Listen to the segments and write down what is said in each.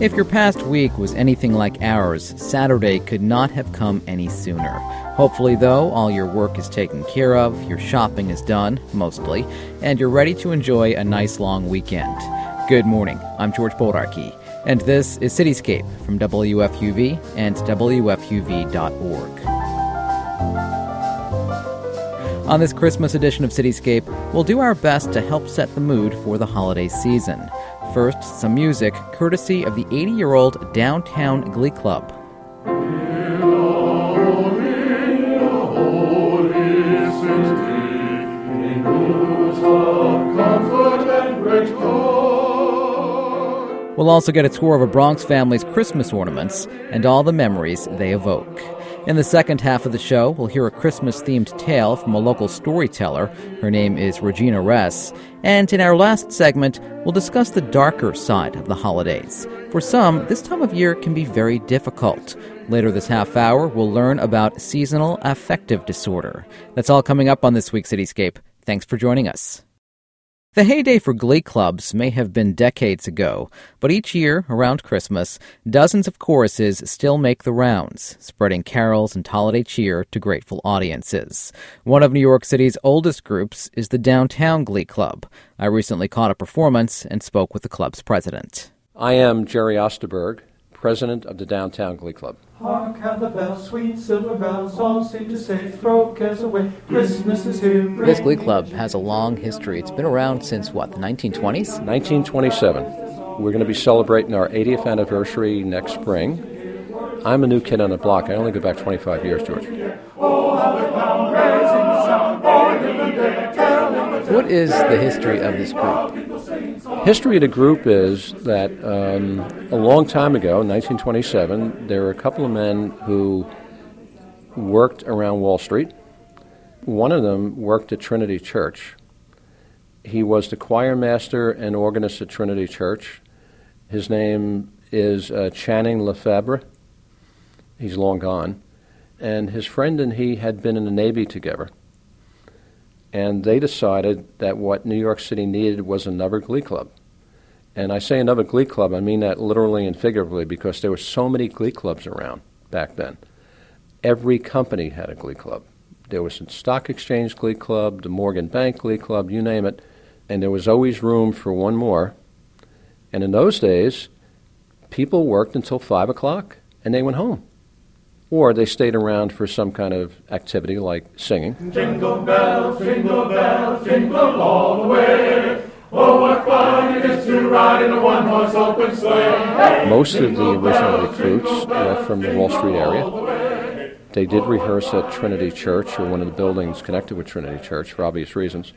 If your past week was anything like ours, Saturday could not have come any sooner. Hopefully, though, all your work is taken care of, your shopping is done, mostly, and you're ready to enjoy a nice long weekend. Good morning. I'm George Bodarky, and this is Cityscape from WFUV and WFUV.org. On this Christmas edition of Cityscape, we'll do our best to help set the mood for the holiday season. First, some music courtesy of the 80 year old Downtown Glee Club. We'll also get a tour of a Bronx family's Christmas ornaments and all the memories they evoke. In the second half of the show, we'll hear a Christmas themed tale from a local storyteller. Her name is Regina Ress. And in our last segment, we'll discuss the darker side of the holidays. For some, this time of year can be very difficult. Later this half hour, we'll learn about seasonal affective disorder. That's all coming up on this week's Cityscape. Thanks for joining us. The heyday for glee clubs may have been decades ago, but each year, around Christmas, dozens of choruses still make the rounds, spreading carols and holiday cheer to grateful audiences. One of New York City's oldest groups is the Downtown Glee Club. I recently caught a performance and spoke with the club's president. I am Jerry Osterberg, president of the Downtown Glee Club. Hark how the bells, sweet silver bells, all seem to say, throw cares away, Christmas is here. This Glee Club has a long history. It's been around since what, the 1920s? 1927. We're going to be celebrating our 80th anniversary next spring. I'm a new kid on the block. I only go back 25 years, George. Oh, what is the history of this group? History of the group is that um, a long time ago, 1927, there were a couple of men who worked around Wall Street. One of them worked at Trinity Church. He was the choir master and organist at Trinity Church. His name is uh, Channing Lefebvre. He's long gone. And his friend and he had been in the Navy together and they decided that what New York City needed was another glee club. And I say another glee club, I mean that literally and figuratively because there were so many glee clubs around back then. Every company had a glee club. There was a stock exchange glee club, the Morgan Bank glee club, you name it, and there was always room for one more. And in those days, people worked until 5 o'clock and they went home or they stayed around for some kind of activity like singing. Jingle bells, jingle bells, jingle all the way. Oh, what fun it is to ride in a one-horse open sleigh. Most of the original recruits were from the Wall Street area. They did rehearse at Trinity Church or one of the buildings connected with Trinity Church for obvious reasons.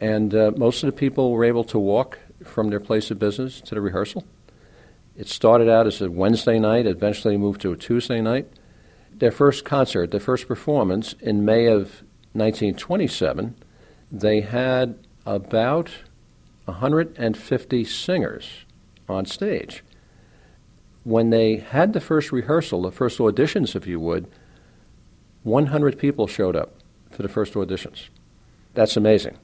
And uh, most of the people were able to walk from their place of business to the rehearsal. It started out as a Wednesday night, eventually moved to a Tuesday night their first concert, their first performance in May of 1927, they had about 150 singers on stage. When they had the first rehearsal, the first auditions, if you would, 100 people showed up for the first auditions. That's amazing.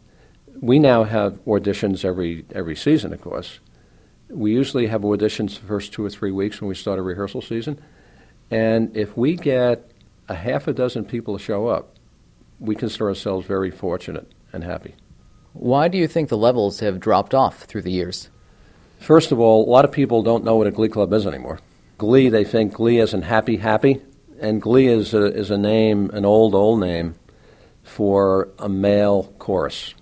We now have auditions every, every season, of course. We usually have auditions the first two or three weeks when we start a rehearsal season. And if we get a half a dozen people to show up, we consider ourselves very fortunate and happy. Why do you think the levels have dropped off through the years? First of all, a lot of people don't know what a glee club is anymore. Glee, they think glee is in happy, happy, and glee is a, is a name, an old, old name for a male chorus.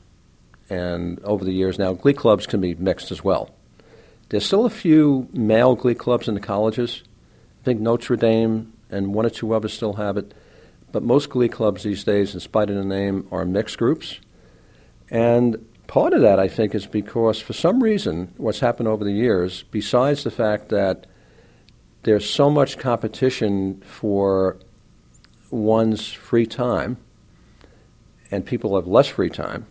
And over the years now, glee clubs can be mixed as well. There's still a few male glee clubs in the colleges, I think Notre Dame and one or two others still have it. But most glee clubs these days, in spite of the name, are mixed groups. And part of that, I think, is because for some reason, what's happened over the years, besides the fact that there's so much competition for one's free time, and people have less free time,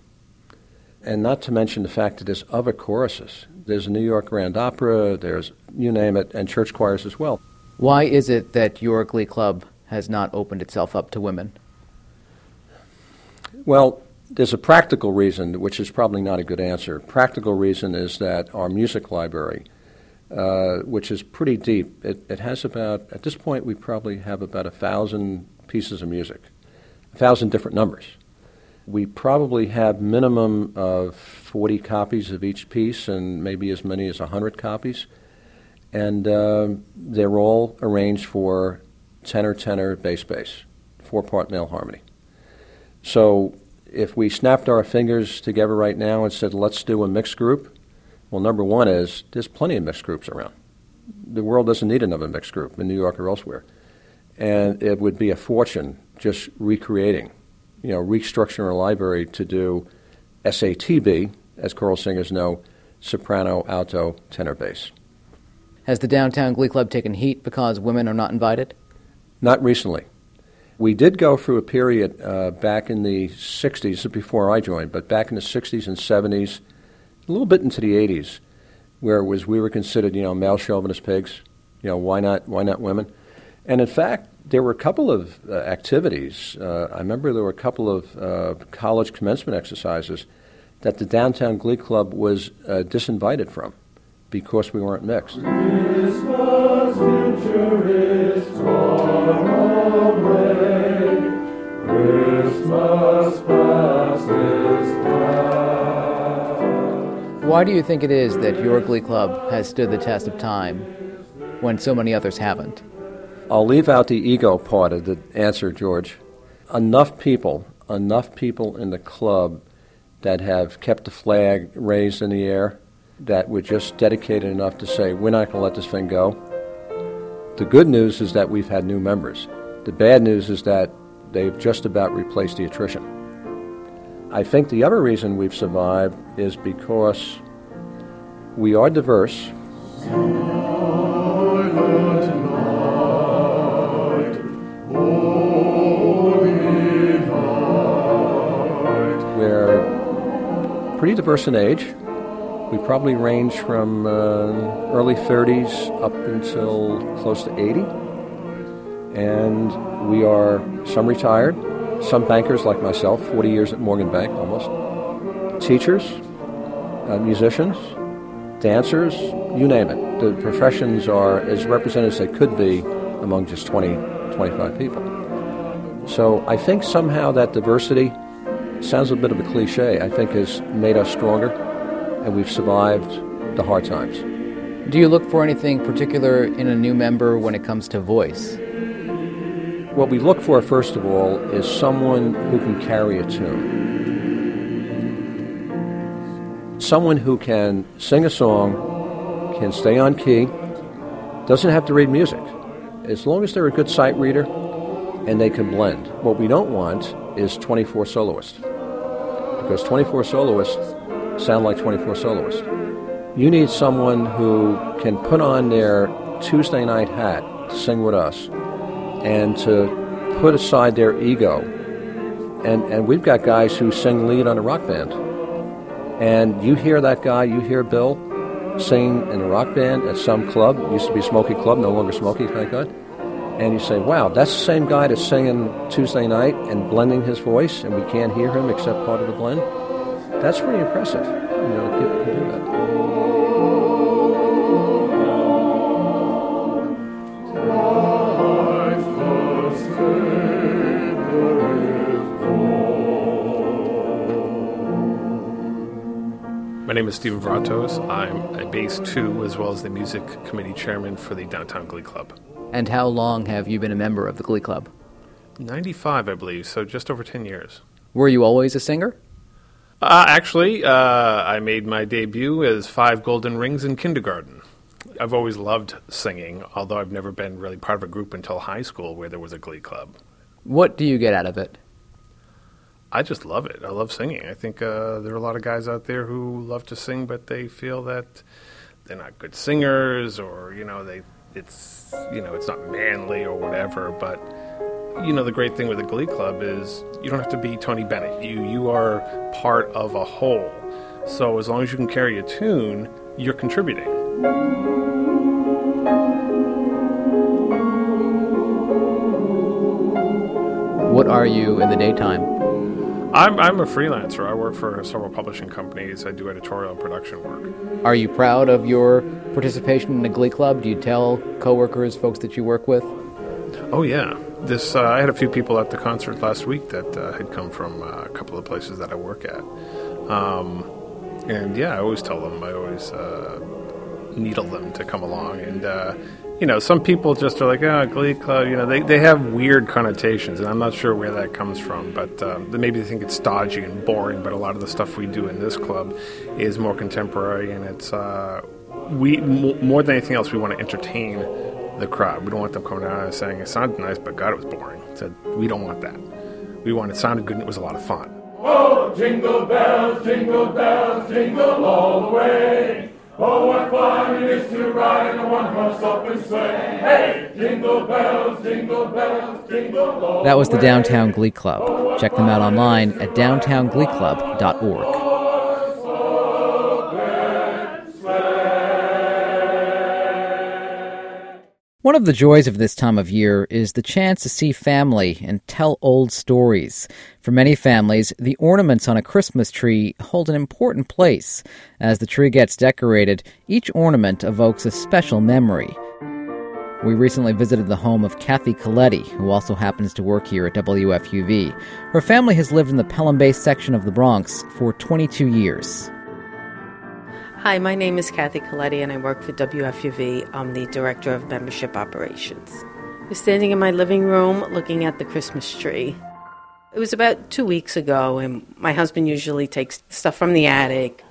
and not to mention the fact that there's other choruses. There's New York Grand Opera, there's, you name it, and church choirs as well. Why is it that your Glee Club has not opened itself up to women? Well, there's a practical reason, which is probably not a good answer. Practical reason is that our music library, uh, which is pretty deep. It, it has about, at this point, we probably have about a thousand pieces of music, a thousand different numbers. We probably have minimum of 40 copies of each piece and maybe as many as 100 copies. And uh, they're all arranged for tenor, tenor, bass, bass, four part male harmony. So if we snapped our fingers together right now and said, let's do a mixed group, well, number one is there's plenty of mixed groups around. The world doesn't need another mixed group in New York or elsewhere. And it would be a fortune just recreating, you know, restructuring a library to do SATB, as choral singers know, soprano, alto, tenor, bass. Has the Downtown Glee Club taken heat because women are not invited? Not recently. We did go through a period uh, back in the 60s, before I joined, but back in the 60s and 70s, a little bit into the 80s, where it was we were considered, you know, male chauvinist pigs. You know, why not? Why not women? And in fact, there were a couple of uh, activities. Uh, I remember there were a couple of uh, college commencement exercises that the downtown Glee Club was uh, disinvited from because we weren't mixed. Christmas future is far away. Christmas past is past. Why do you think it is that your Glee Club has stood the test of time when so many others haven't? I'll leave out the ego part of the answer, George. Enough people, enough people in the club that have kept the flag raised in the air that were just dedicated enough to say, we're not going to let this thing go. The good news is that we've had new members. The bad news is that they've just about replaced the attrition. I think the other reason we've survived is because we are diverse. We're pretty diverse in age. We probably range from uh, early 30s up until close to 80. And we are some retired, some bankers like myself, 40 years at Morgan Bank almost, teachers, uh, musicians, dancers, you name it. The professions are as represented as they could be among just 20, 25 people. So I think somehow that diversity sounds a bit of a cliche, I think has made us stronger and we've survived the hard times. Do you look for anything particular in a new member when it comes to voice? What we look for, first of all, is someone who can carry a tune. Someone who can sing a song, can stay on key, doesn't have to read music. As long as they're a good sight reader and they can blend. What we don't want is 24 soloists. Because 24 soloists sound like 24 soloists. You need someone who can put on their Tuesday night hat sing with us and to put aside their ego. And, and we've got guys who sing lead on a rock band. And you hear that guy, you hear Bill sing in a rock band at some club, used to be Smoky Club, no longer Smoky, thank God. And you say, wow, that's the same guy that's singing Tuesday night and blending his voice, and we can't hear him except part of the blend. That's pretty impressive, you know, people can do that. My name is Stephen Vratos. I'm a bass two as well as the music committee chairman for the Downtown Glee Club. And how long have you been a member of the Glee Club? 95, I believe, so just over 10 years. Were you always a singer? Uh, actually, uh, I made my debut as Five Golden Rings in kindergarten. I've always loved singing, although I've never been really part of a group until high school where there was a glee club. What do you get out of it? I just love it. I love singing. I think uh, there are a lot of guys out there who love to sing, but they feel that they're not good singers, or you know, they it's you know, it's not manly or whatever. But you know, the great thing with the Glee Club is you don't have to be Tony Bennett. You you are part of a whole. So as long as you can carry a tune, you're contributing. What are you in the daytime? I'm, I'm a freelancer. I work for several publishing companies. I do editorial and production work. Are you proud of your participation in the Glee Club? Do you tell coworkers, folks that you work with? Oh yeah, this uh, I had a few people at the concert last week that uh, had come from uh, a couple of places that I work at, um, and yeah, I always tell them. I always uh, needle them to come along, and uh, you know, some people just are like, oh, Glee Club, you know, they, they have weird connotations, and I'm not sure where that comes from, but uh, maybe they think it's stodgy and boring, but a lot of the stuff we do in this club is more contemporary, and it's, uh, we, m- more than anything else, we want to entertain the crowd. We don't want them coming out and saying, it sounded nice, but God, it was boring. So we don't want that. We want it sounded good and it was a lot of fun. Oh, jingle bells, jingle bells, jingle all the way. Oh, what fun it is to ride in a one-horse open sleigh. Hey, jingle bells, jingle bells, jingle all That was the. Downtown Glee Club. Check them out online at downtowngleeclub.org. One of the joys of this time of year is the chance to see family and tell old stories. For many families, the ornaments on a Christmas tree hold an important place. As the tree gets decorated, each ornament evokes a special memory. We recently visited the home of Kathy Coletti, who also happens to work here at WFUV. Her family has lived in the Pelham Bay section of the Bronx for 22 years. Hi, my name is Kathy Coletti and I work for WFUV. I'm the Director of Membership Operations. I'm standing in my living room looking at the Christmas tree. It was about two weeks ago, and my husband usually takes stuff from the attic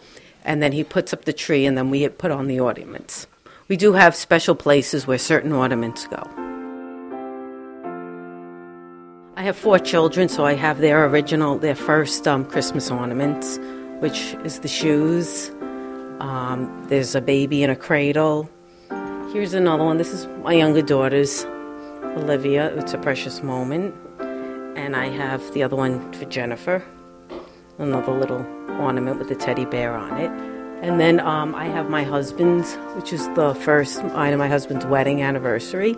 and then he puts up the tree and then we put on the ornaments. We do have special places where certain ornaments go. I have four children, so I have their original, their first um, Christmas ornaments, which is the shoes. Um, there's a baby in a cradle. Here's another one. This is my younger daughter's, Olivia. It's a precious moment. And I have the other one for Jennifer. Another little ornament with a teddy bear on it. And then um, I have my husband's, which is the first item, my husband's wedding anniversary.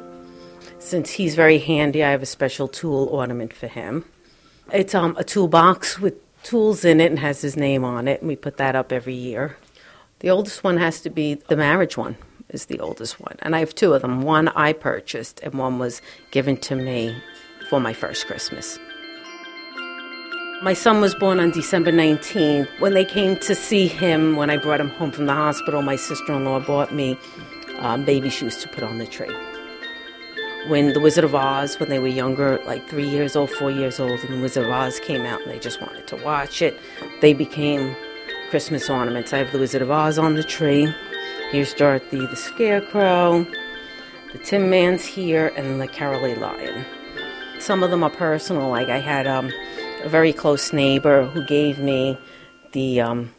Since he's very handy, I have a special tool ornament for him. It's um, a toolbox with tools in it and has his name on it, and we put that up every year. The oldest one has to be the marriage one, is the oldest one. And I have two of them. One I purchased, and one was given to me for my first Christmas. My son was born on December 19th. When they came to see him, when I brought him home from the hospital, my sister in law bought me um, baby shoes to put on the tree. When The Wizard of Oz, when they were younger, like three years old, four years old, and The Wizard of Oz came out and they just wanted to watch it, they became Christmas ornaments. I have The Wizard of Oz on the tree. Here's Dorothy the Scarecrow, the Tin Man's here, and the Cowardly Lion. Some of them are personal, like I had um, a very close neighbor who gave me the um,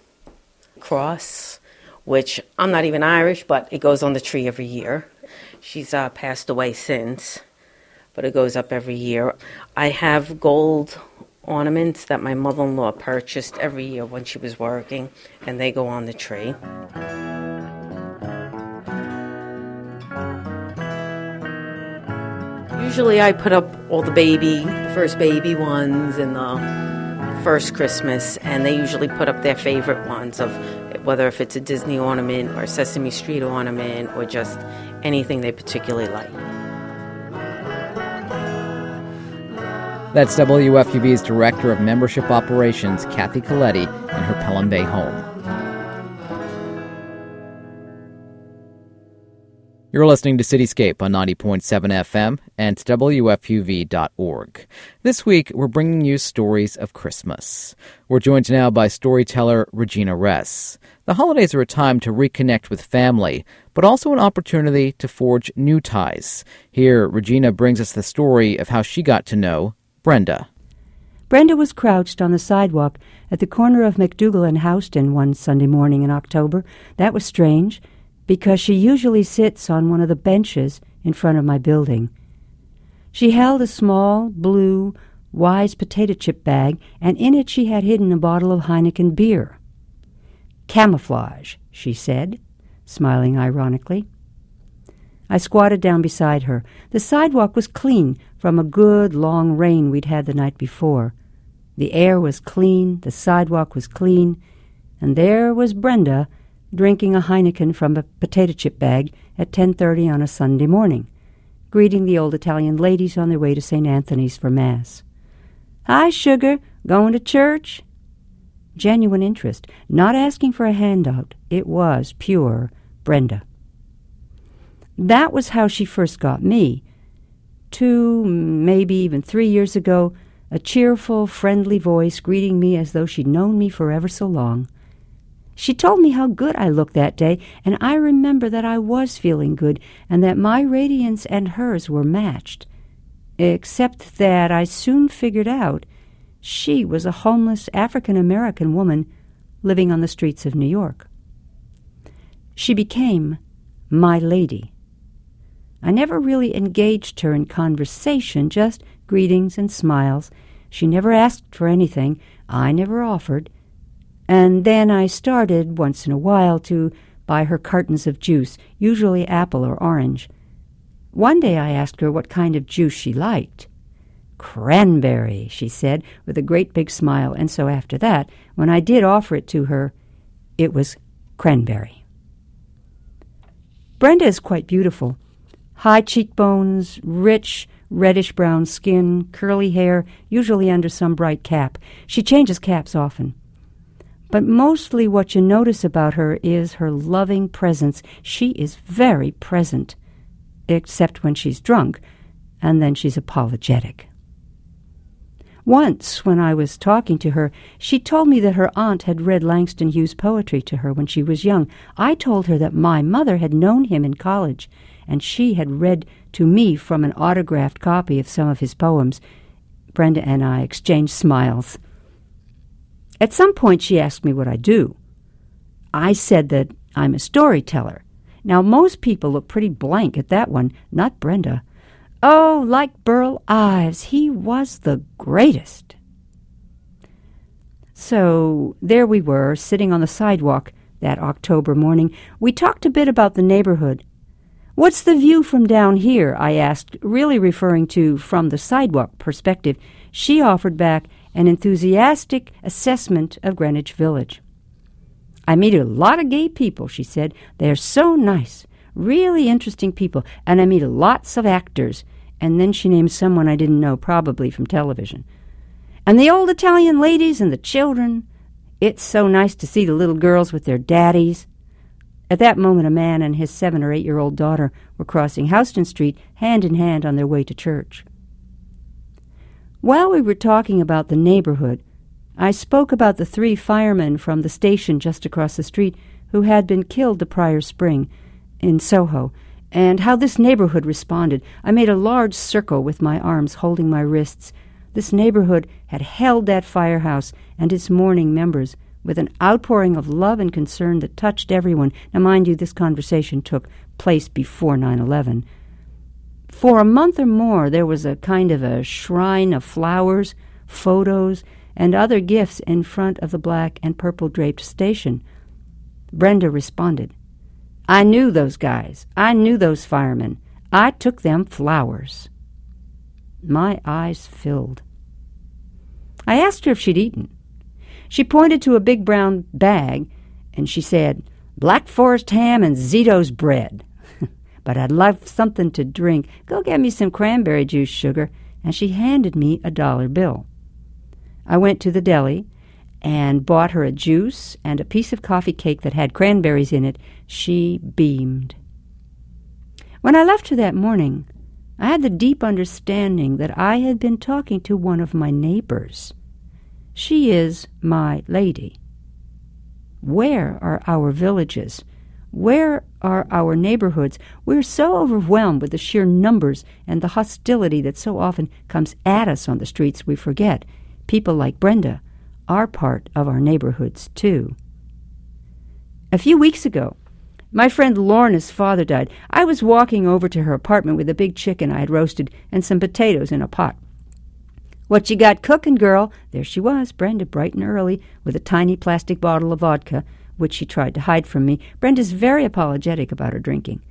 cross, which I'm not even Irish, but it goes on the tree every year. She's uh, passed away since, but it goes up every year. I have gold ornaments that my mother in law purchased every year when she was working, and they go on the tree. Usually, I put up all the baby, first baby ones, and the first Christmas, and they usually put up their favorite ones of whether if it's a Disney ornament or a Sesame Street ornament or just anything they particularly like. That's WFUV's Director of Membership Operations, Kathy Coletti, in her Pelham Bay home. You're listening to Cityscape on 90.7 FM and WFUV.org. This week, we're bringing you stories of Christmas. We're joined now by storyteller Regina Ress. The holidays are a time to reconnect with family, but also an opportunity to forge new ties. Here, Regina brings us the story of how she got to know Brenda. Brenda was crouched on the sidewalk at the corner of MacDougal and Houston one Sunday morning in October. That was strange, because she usually sits on one of the benches in front of my building. She held a small, blue, Wise potato chip bag, and in it she had hidden a bottle of Heineken beer. Camouflage, she said, smiling ironically. I squatted down beside her. The sidewalk was clean from a good long rain we'd had the night before. The air was clean, the sidewalk was clean, and there was Brenda drinking a Heineken from a potato chip bag at 10:30 on a Sunday morning, greeting the old Italian ladies on their way to St. Anthony's for mass. "Hi, sugar, going to church?" Genuine interest, not asking for a handout. It was pure Brenda. That was how she first got me. Two, maybe even three years ago, a cheerful, friendly voice greeting me as though she'd known me for ever so long. She told me how good I looked that day, and I remember that I was feeling good and that my radiance and hers were matched. Except that I soon figured out she was a homeless African American woman living on the streets of New York. She became my lady. I never really engaged her in conversation, just greetings and smiles. She never asked for anything. I never offered. And then I started, once in a while, to buy her cartons of juice, usually apple or orange. One day I asked her what kind of juice she liked. Cranberry, she said, with a great big smile, and so after that, when I did offer it to her, it was cranberry. Brenda is quite beautiful. High cheekbones, rich, reddish brown skin, curly hair, usually under some bright cap. She changes caps often. But mostly what you notice about her is her loving presence. She is very present, except when she's drunk, and then she's apologetic. Once, when I was talking to her, she told me that her aunt had read Langston Hughes' poetry to her when she was young. I told her that my mother had known him in college, and she had read to me from an autographed copy of some of his poems. Brenda and I exchanged smiles. At some point, she asked me what I do. I said that I'm a storyteller. Now, most people look pretty blank at that one, not Brenda. Oh, like Burl Ives, he was the greatest. So there we were, sitting on the sidewalk that October morning. We talked a bit about the neighborhood. What's the view from down here? I asked, really referring to from the sidewalk perspective. She offered back, an enthusiastic assessment of Greenwich Village. I meet a lot of gay people, she said. They are so nice, really interesting people, and I meet lots of actors. And then she named someone I didn't know, probably from television. And the old Italian ladies and the children. It's so nice to see the little girls with their daddies. At that moment, a man and his seven or eight year old daughter were crossing Houston Street hand in hand on their way to church. While we were talking about the neighborhood, I spoke about the three firemen from the station just across the street who had been killed the prior spring in Soho, and how this neighborhood responded. I made a large circle with my arms holding my wrists. This neighborhood had held that firehouse and its mourning members with an outpouring of love and concern that touched everyone. Now, mind you, this conversation took place before 9 11. For a month or more, there was a kind of a shrine of flowers, photos, and other gifts in front of the black and purple draped station. Brenda responded, I knew those guys. I knew those firemen. I took them flowers. My eyes filled. I asked her if she'd eaten. She pointed to a big brown bag, and she said, Black Forest ham and Zito's bread but I'd love something to drink. Go get me some cranberry juice, sugar. And she handed me a dollar bill. I went to the deli and bought her a juice and a piece of coffee cake that had cranberries in it. She beamed. When I left her that morning, I had the deep understanding that I had been talking to one of my neighbors. She is my lady. Where are our villages? Where are our neighborhoods? We're so overwhelmed with the sheer numbers and the hostility that so often comes at us on the streets, we forget people like Brenda are part of our neighborhoods, too. A few weeks ago, my friend Lorna's father died. I was walking over to her apartment with a big chicken I had roasted and some potatoes in a pot. What you got cooking, girl? There she was, Brenda, bright and early, with a tiny plastic bottle of vodka which she tried to hide from me. Brenda's very apologetic about her drinking.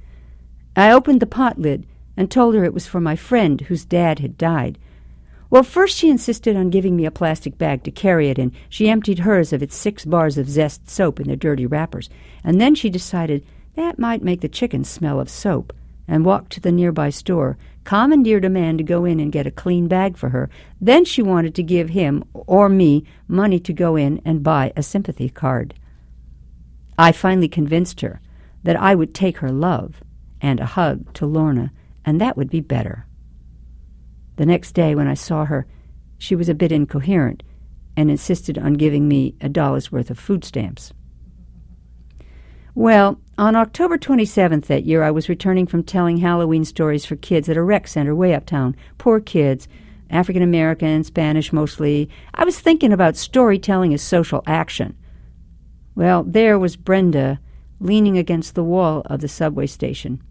I opened the pot lid and told her it was for my friend whose dad had died. Well, first she insisted on giving me a plastic bag to carry it in. She emptied hers of its six bars of Zest soap in their dirty wrappers. And then she decided that might make the chickens smell of soap and walked to the nearby store, commandeered a man to go in and get a clean bag for her. Then she wanted to give him or me money to go in and buy a sympathy card. I finally convinced her that I would take her love and a hug to Lorna, and that would be better. The next day, when I saw her, she was a bit incoherent and insisted on giving me a dollar's worth of food stamps. Well, on October 27th that year, I was returning from telling Halloween stories for kids at a rec center way uptown. Poor kids, African American, Spanish mostly. I was thinking about storytelling as social action. Well, there was Brenda leaning against the wall of the subway station.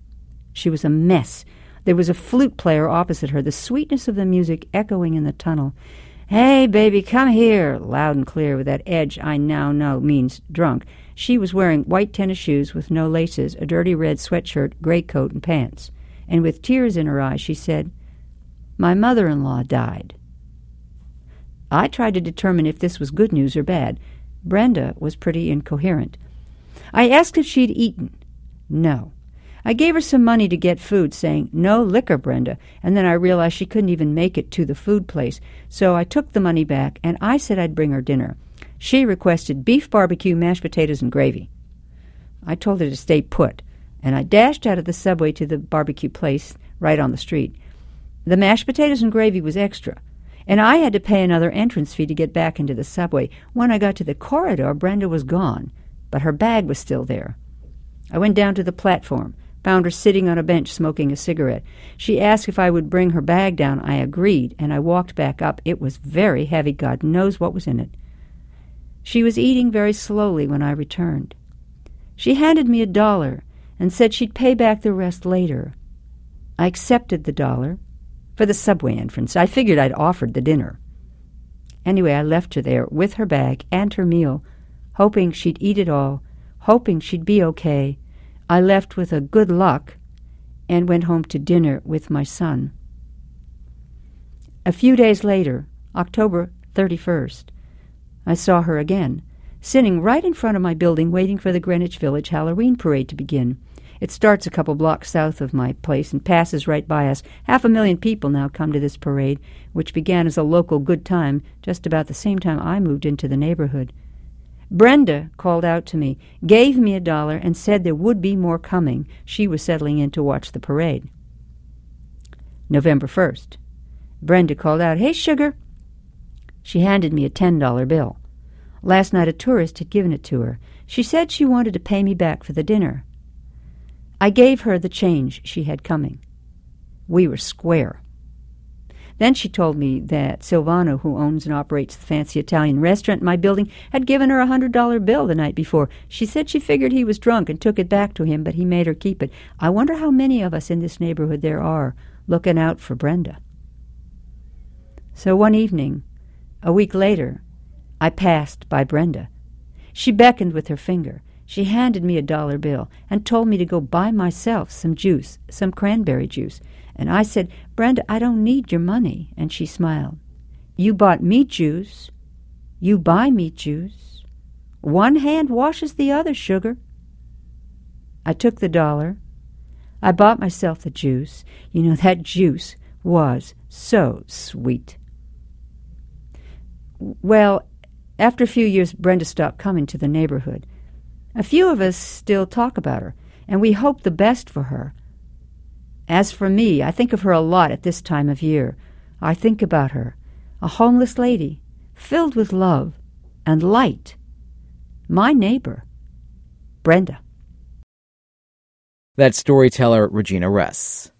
She was a mess. There was a flute player opposite her, the sweetness of the music echoing in the tunnel. Hey, baby, come here, loud and clear, with that edge I now know means drunk. She was wearing white tennis shoes with no laces, a dirty red sweatshirt, gray coat, and pants. And with tears in her eyes, she said, My mother in law died. I tried to determine if this was good news or bad. Brenda was pretty incoherent. I asked if she'd eaten. No. I gave her some money to get food, saying, No liquor, Brenda, and then I realized she couldn't even make it to the food place, so I took the money back and I said I'd bring her dinner. She requested beef barbecue, mashed potatoes, and gravy. I told her to stay put, and I dashed out of the subway to the barbecue place right on the street. The mashed potatoes and gravy was extra, and I had to pay another entrance fee to get back into the subway. When I got to the corridor, Brenda was gone, but her bag was still there. I went down to the platform found her sitting on a bench smoking a cigarette. She asked if I would bring her bag down. I agreed, and I walked back up. It was very heavy. God knows what was in it. She was eating very slowly when I returned. She handed me a dollar and said she'd pay back the rest later. I accepted the dollar for the subway entrance. I figured I'd offered the dinner. Anyway, I left her there with her bag and her meal, hoping she'd eat it all, hoping she'd be okay, I left with a good luck and went home to dinner with my son. A few days later, October 31st, I saw her again, sitting right in front of my building waiting for the Greenwich Village Halloween parade to begin. It starts a couple blocks south of my place and passes right by us. Half a million people now come to this parade, which began as a local good time just about the same time I moved into the neighborhood. Brenda called out to me, gave me a dollar, and said there would be more coming. She was settling in to watch the parade. November 1st. Brenda called out, Hey, sugar! She handed me a $10 bill. Last night a tourist had given it to her. She said she wanted to pay me back for the dinner. I gave her the change she had coming. We were square. Then she told me that Silvano, who owns and operates the fancy Italian restaurant in my building, had given her a hundred dollar bill the night before. She said she figured he was drunk and took it back to him, but he made her keep it. I wonder how many of us in this neighborhood there are looking out for Brenda. So one evening, a week later, I passed by Brenda. She beckoned with her finger. She handed me a dollar bill and told me to go buy myself some juice, some cranberry juice. And I said, Brenda, I don't need your money. And she smiled. You bought me juice. You buy me juice. One hand washes the other, sugar. I took the dollar. I bought myself the juice. You know, that juice was so sweet. Well, after a few years, Brenda stopped coming to the neighborhood. A few of us still talk about her, and we hope the best for her. As for me, I think of her a lot at this time of year. I think about her, a homeless lady, filled with love and light. My neighbor, Brenda. That storyteller Regina Ress.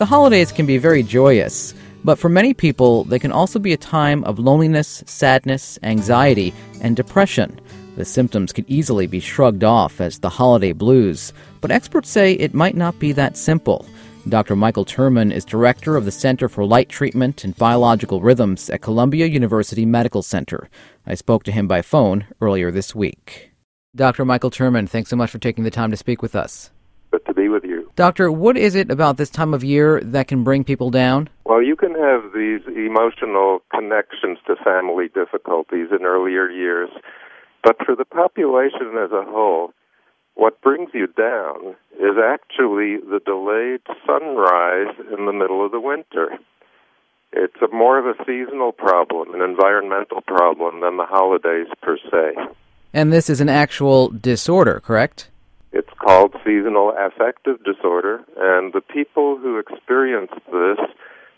The holidays can be very joyous, but for many people, they can also be a time of loneliness, sadness, anxiety, and depression. The symptoms could easily be shrugged off as the holiday blues, but experts say it might not be that simple. Dr. Michael Terman is director of the Center for Light Treatment and Biological Rhythms at Columbia University Medical Center. I spoke to him by phone earlier this week. Dr. Michael Terman, thanks so much for taking the time to speak with us. Good to be with you. Doctor, what is it about this time of year that can bring people down? Well, you can have these emotional connections to family difficulties in earlier years, but for the population as a whole, what brings you down is actually the delayed sunrise in the middle of the winter. It's a more of a seasonal problem, an environmental problem than the holidays per se. And this is an actual disorder, correct? Called seasonal affective disorder, and the people who experience this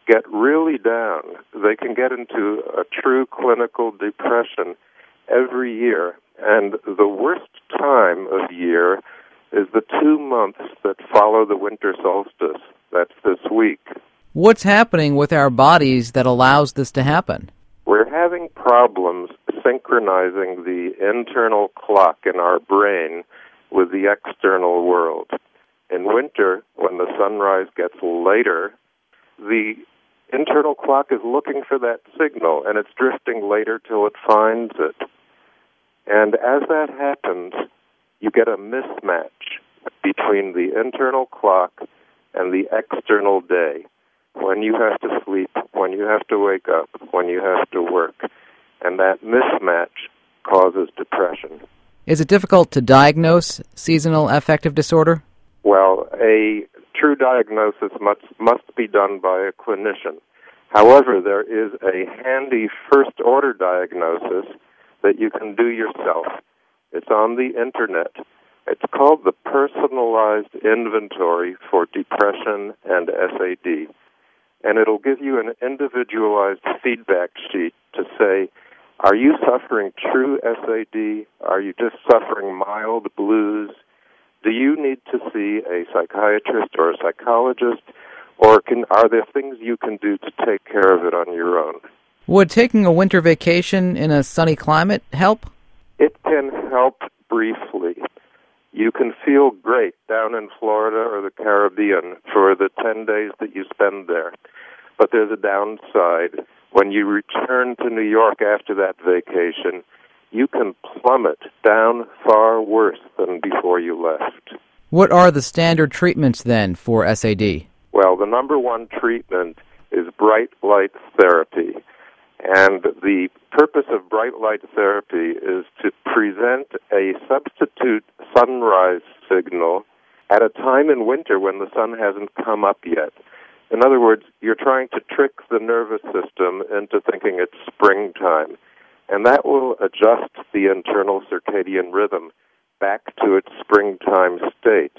get really down. They can get into a true clinical depression every year, and the worst time of year is the two months that follow the winter solstice. That's this week. What's happening with our bodies that allows this to happen? We're having problems synchronizing the internal clock in our brain with the external world. In winter, when the sunrise gets later, the internal clock is looking for that signal and it's drifting later till it finds it. And as that happens, you get a mismatch between the internal clock and the external day. When you have to sleep, when you have to wake up, when you have to work. And that mismatch. Is it difficult to diagnose seasonal affective disorder? Well, a true diagnosis must, must be done by a clinician. However, there is a handy first order diagnosis that you can do yourself. It's on the internet. It's called the Personalized Inventory for Depression and SAD. And it'll give you an individualized feedback sheet to say, are you suffering true SAD? Are you just suffering mild blues? Do you need to see a psychiatrist or a psychologist? Or can, are there things you can do to take care of it on your own? Would taking a winter vacation in a sunny climate help? It can help briefly. You can feel great down in Florida or the Caribbean for the 10 days that you spend there. But there's a downside. When you return to New York after that vacation, you can plummet down far worse than before you left. What are the standard treatments then for SAD? Well, the number one treatment is bright light therapy. And the purpose of bright light therapy is to present a substitute sunrise signal at a time in winter when the sun hasn't come up yet. In other words, you're trying to trick the nervous system into thinking it's springtime. And that will adjust the internal circadian rhythm back to its springtime state.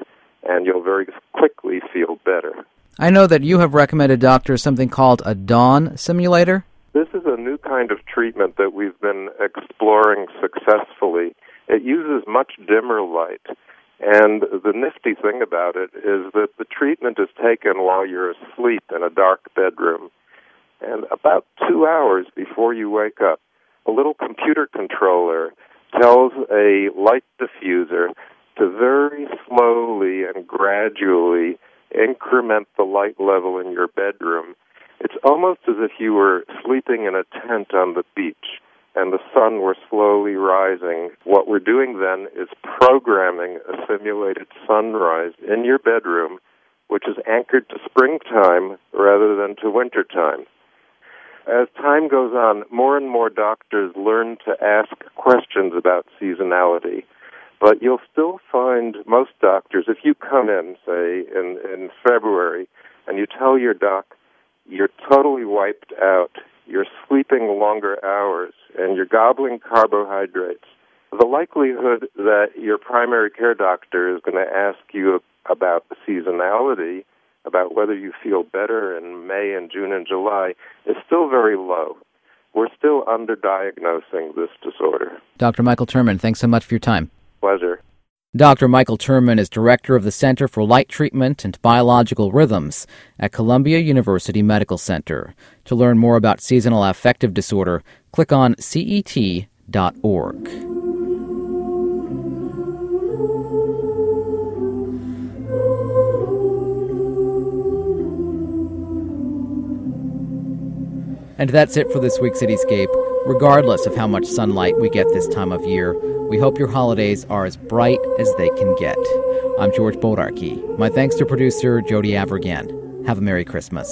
And you'll very quickly feel better. I know that you have recommended doctors something called a dawn simulator. This is a new kind of treatment that we've been exploring successfully. It uses much dimmer light. And the nifty thing about it is that the treatment is taken while you're asleep in a dark bedroom. And about two hours before you wake up, a little computer controller tells a light diffuser to very slowly and gradually increment the light level in your bedroom it's almost as if you were sleeping in a tent on the beach and the sun were slowly rising. What we're doing then is programming a simulated sunrise in your bedroom, which is anchored to springtime rather than to wintertime. As time goes on, more and more doctors learn to ask questions about seasonality. But you'll still find most doctors, if you come in, say, in, in February, and you tell your doc, you're totally wiped out. You're sleeping longer hours and you're gobbling carbohydrates. The likelihood that your primary care doctor is going to ask you about the seasonality, about whether you feel better in May and June and July, is still very low. We're still underdiagnosing this disorder. Dr. Michael Terman, thanks so much for your time. Pleasure. Dr. Michael Terman is director of the Center for Light Treatment and Biological Rhythms at Columbia University Medical Center. To learn more about seasonal affective disorder, click on cet.org. And that's it for this week's Cityscape. Regardless of how much sunlight we get this time of year, we hope your holidays are as bright as they can get. I'm George Bodarky. My thanks to producer Jody Avirgan. Have a Merry Christmas.